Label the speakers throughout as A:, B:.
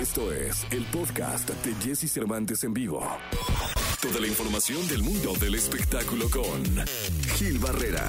A: Esto es el podcast de Jesse Cervantes en vivo. Toda la información del mundo del espectáculo con Gil Barrera,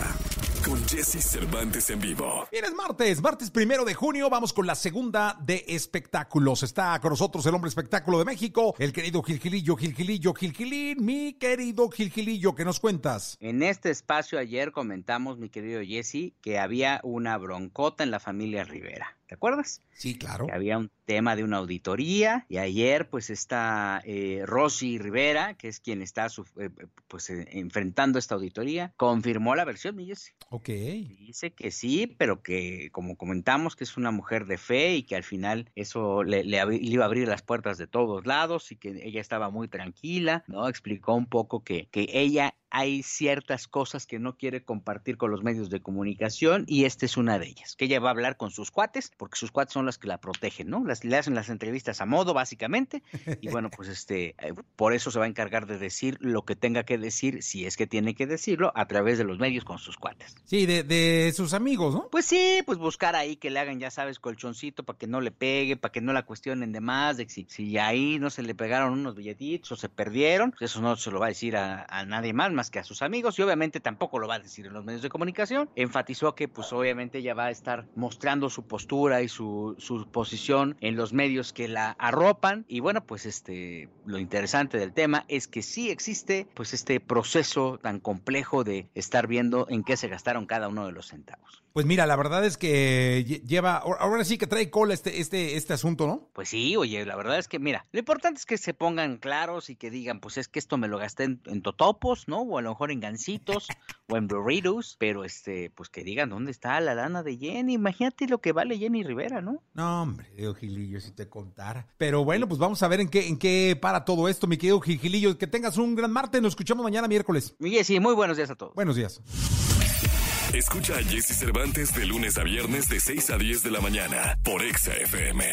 A: con Jesse Cervantes en vivo.
B: Bien, es martes, martes primero de junio. Vamos con la segunda de espectáculos. Está con nosotros el hombre espectáculo de México, el querido Gilgilillo, Gilgilillo, Gilgilín, mi querido Gilgilillo, ¿qué nos cuentas?
C: En este espacio ayer comentamos, mi querido Jesse, que había una broncota en la familia Rivera. ¿Te acuerdas?
B: Sí, claro.
C: Que había un tema de una auditoría y ayer pues está eh, Rosy Rivera, que es quien está eh, pues eh, enfrentando esta auditoría, confirmó la versión, mi Jesse.
B: Ok.
C: Dice que sí, pero que como comentamos que es una mujer de fe y que al final eso le, iba a abrir las puertas de todos lados y que ella estaba muy tranquila, ¿no? Explicó un poco que, que ella hay ciertas cosas que no quiere compartir con los medios de comunicación y esta es una de ellas, que ella va a hablar con sus cuates, porque sus cuates son las que la protegen, ¿no? Las, le hacen las entrevistas a modo, básicamente, y bueno, pues este, eh, por eso se va a encargar de decir lo que tenga que decir, si es que tiene que decirlo, a través de los medios con sus cuates.
B: Sí, de, de sus amigos, ¿no?
C: Pues sí, pues buscar ahí que le hagan, ya sabes, colchoncito para que no le pegue, para que no la cuestionen de más, de si, si ahí no se le pegaron unos billetitos o se perdieron, pues eso no se lo va a decir a, a nadie más, más que a sus amigos y obviamente tampoco lo va a decir en los medios de comunicación. Enfatizó que pues obviamente ella va a estar mostrando su postura y su, su posición en los medios que la arropan y bueno pues este lo interesante del tema es que sí existe pues este proceso tan complejo de estar viendo en qué se gastaron cada uno de los centavos.
B: Pues mira, la verdad es que lleva, ahora sí que trae cola este, este, este asunto, ¿no?
C: Pues sí, oye, la verdad es que, mira, lo importante es que se pongan claros y que digan, pues es que esto me lo gasté en, totopos, ¿no? O a lo mejor en gancitos o en burritos, pero este, pues que digan dónde está la lana de Jenny. Imagínate lo que vale Jenny Rivera, ¿no?
B: No, hombre, Diego Gilillo, si te contara. Pero bueno, pues vamos a ver en qué, en qué para todo esto, mi querido Gilillo. Que tengas un gran martes, nos escuchamos mañana miércoles.
C: Miguel, sí, muy buenos días a todos.
B: Buenos días.
A: Escucha a Jesse Cervantes de lunes a viernes de 6 a 10 de la mañana por Exa FM.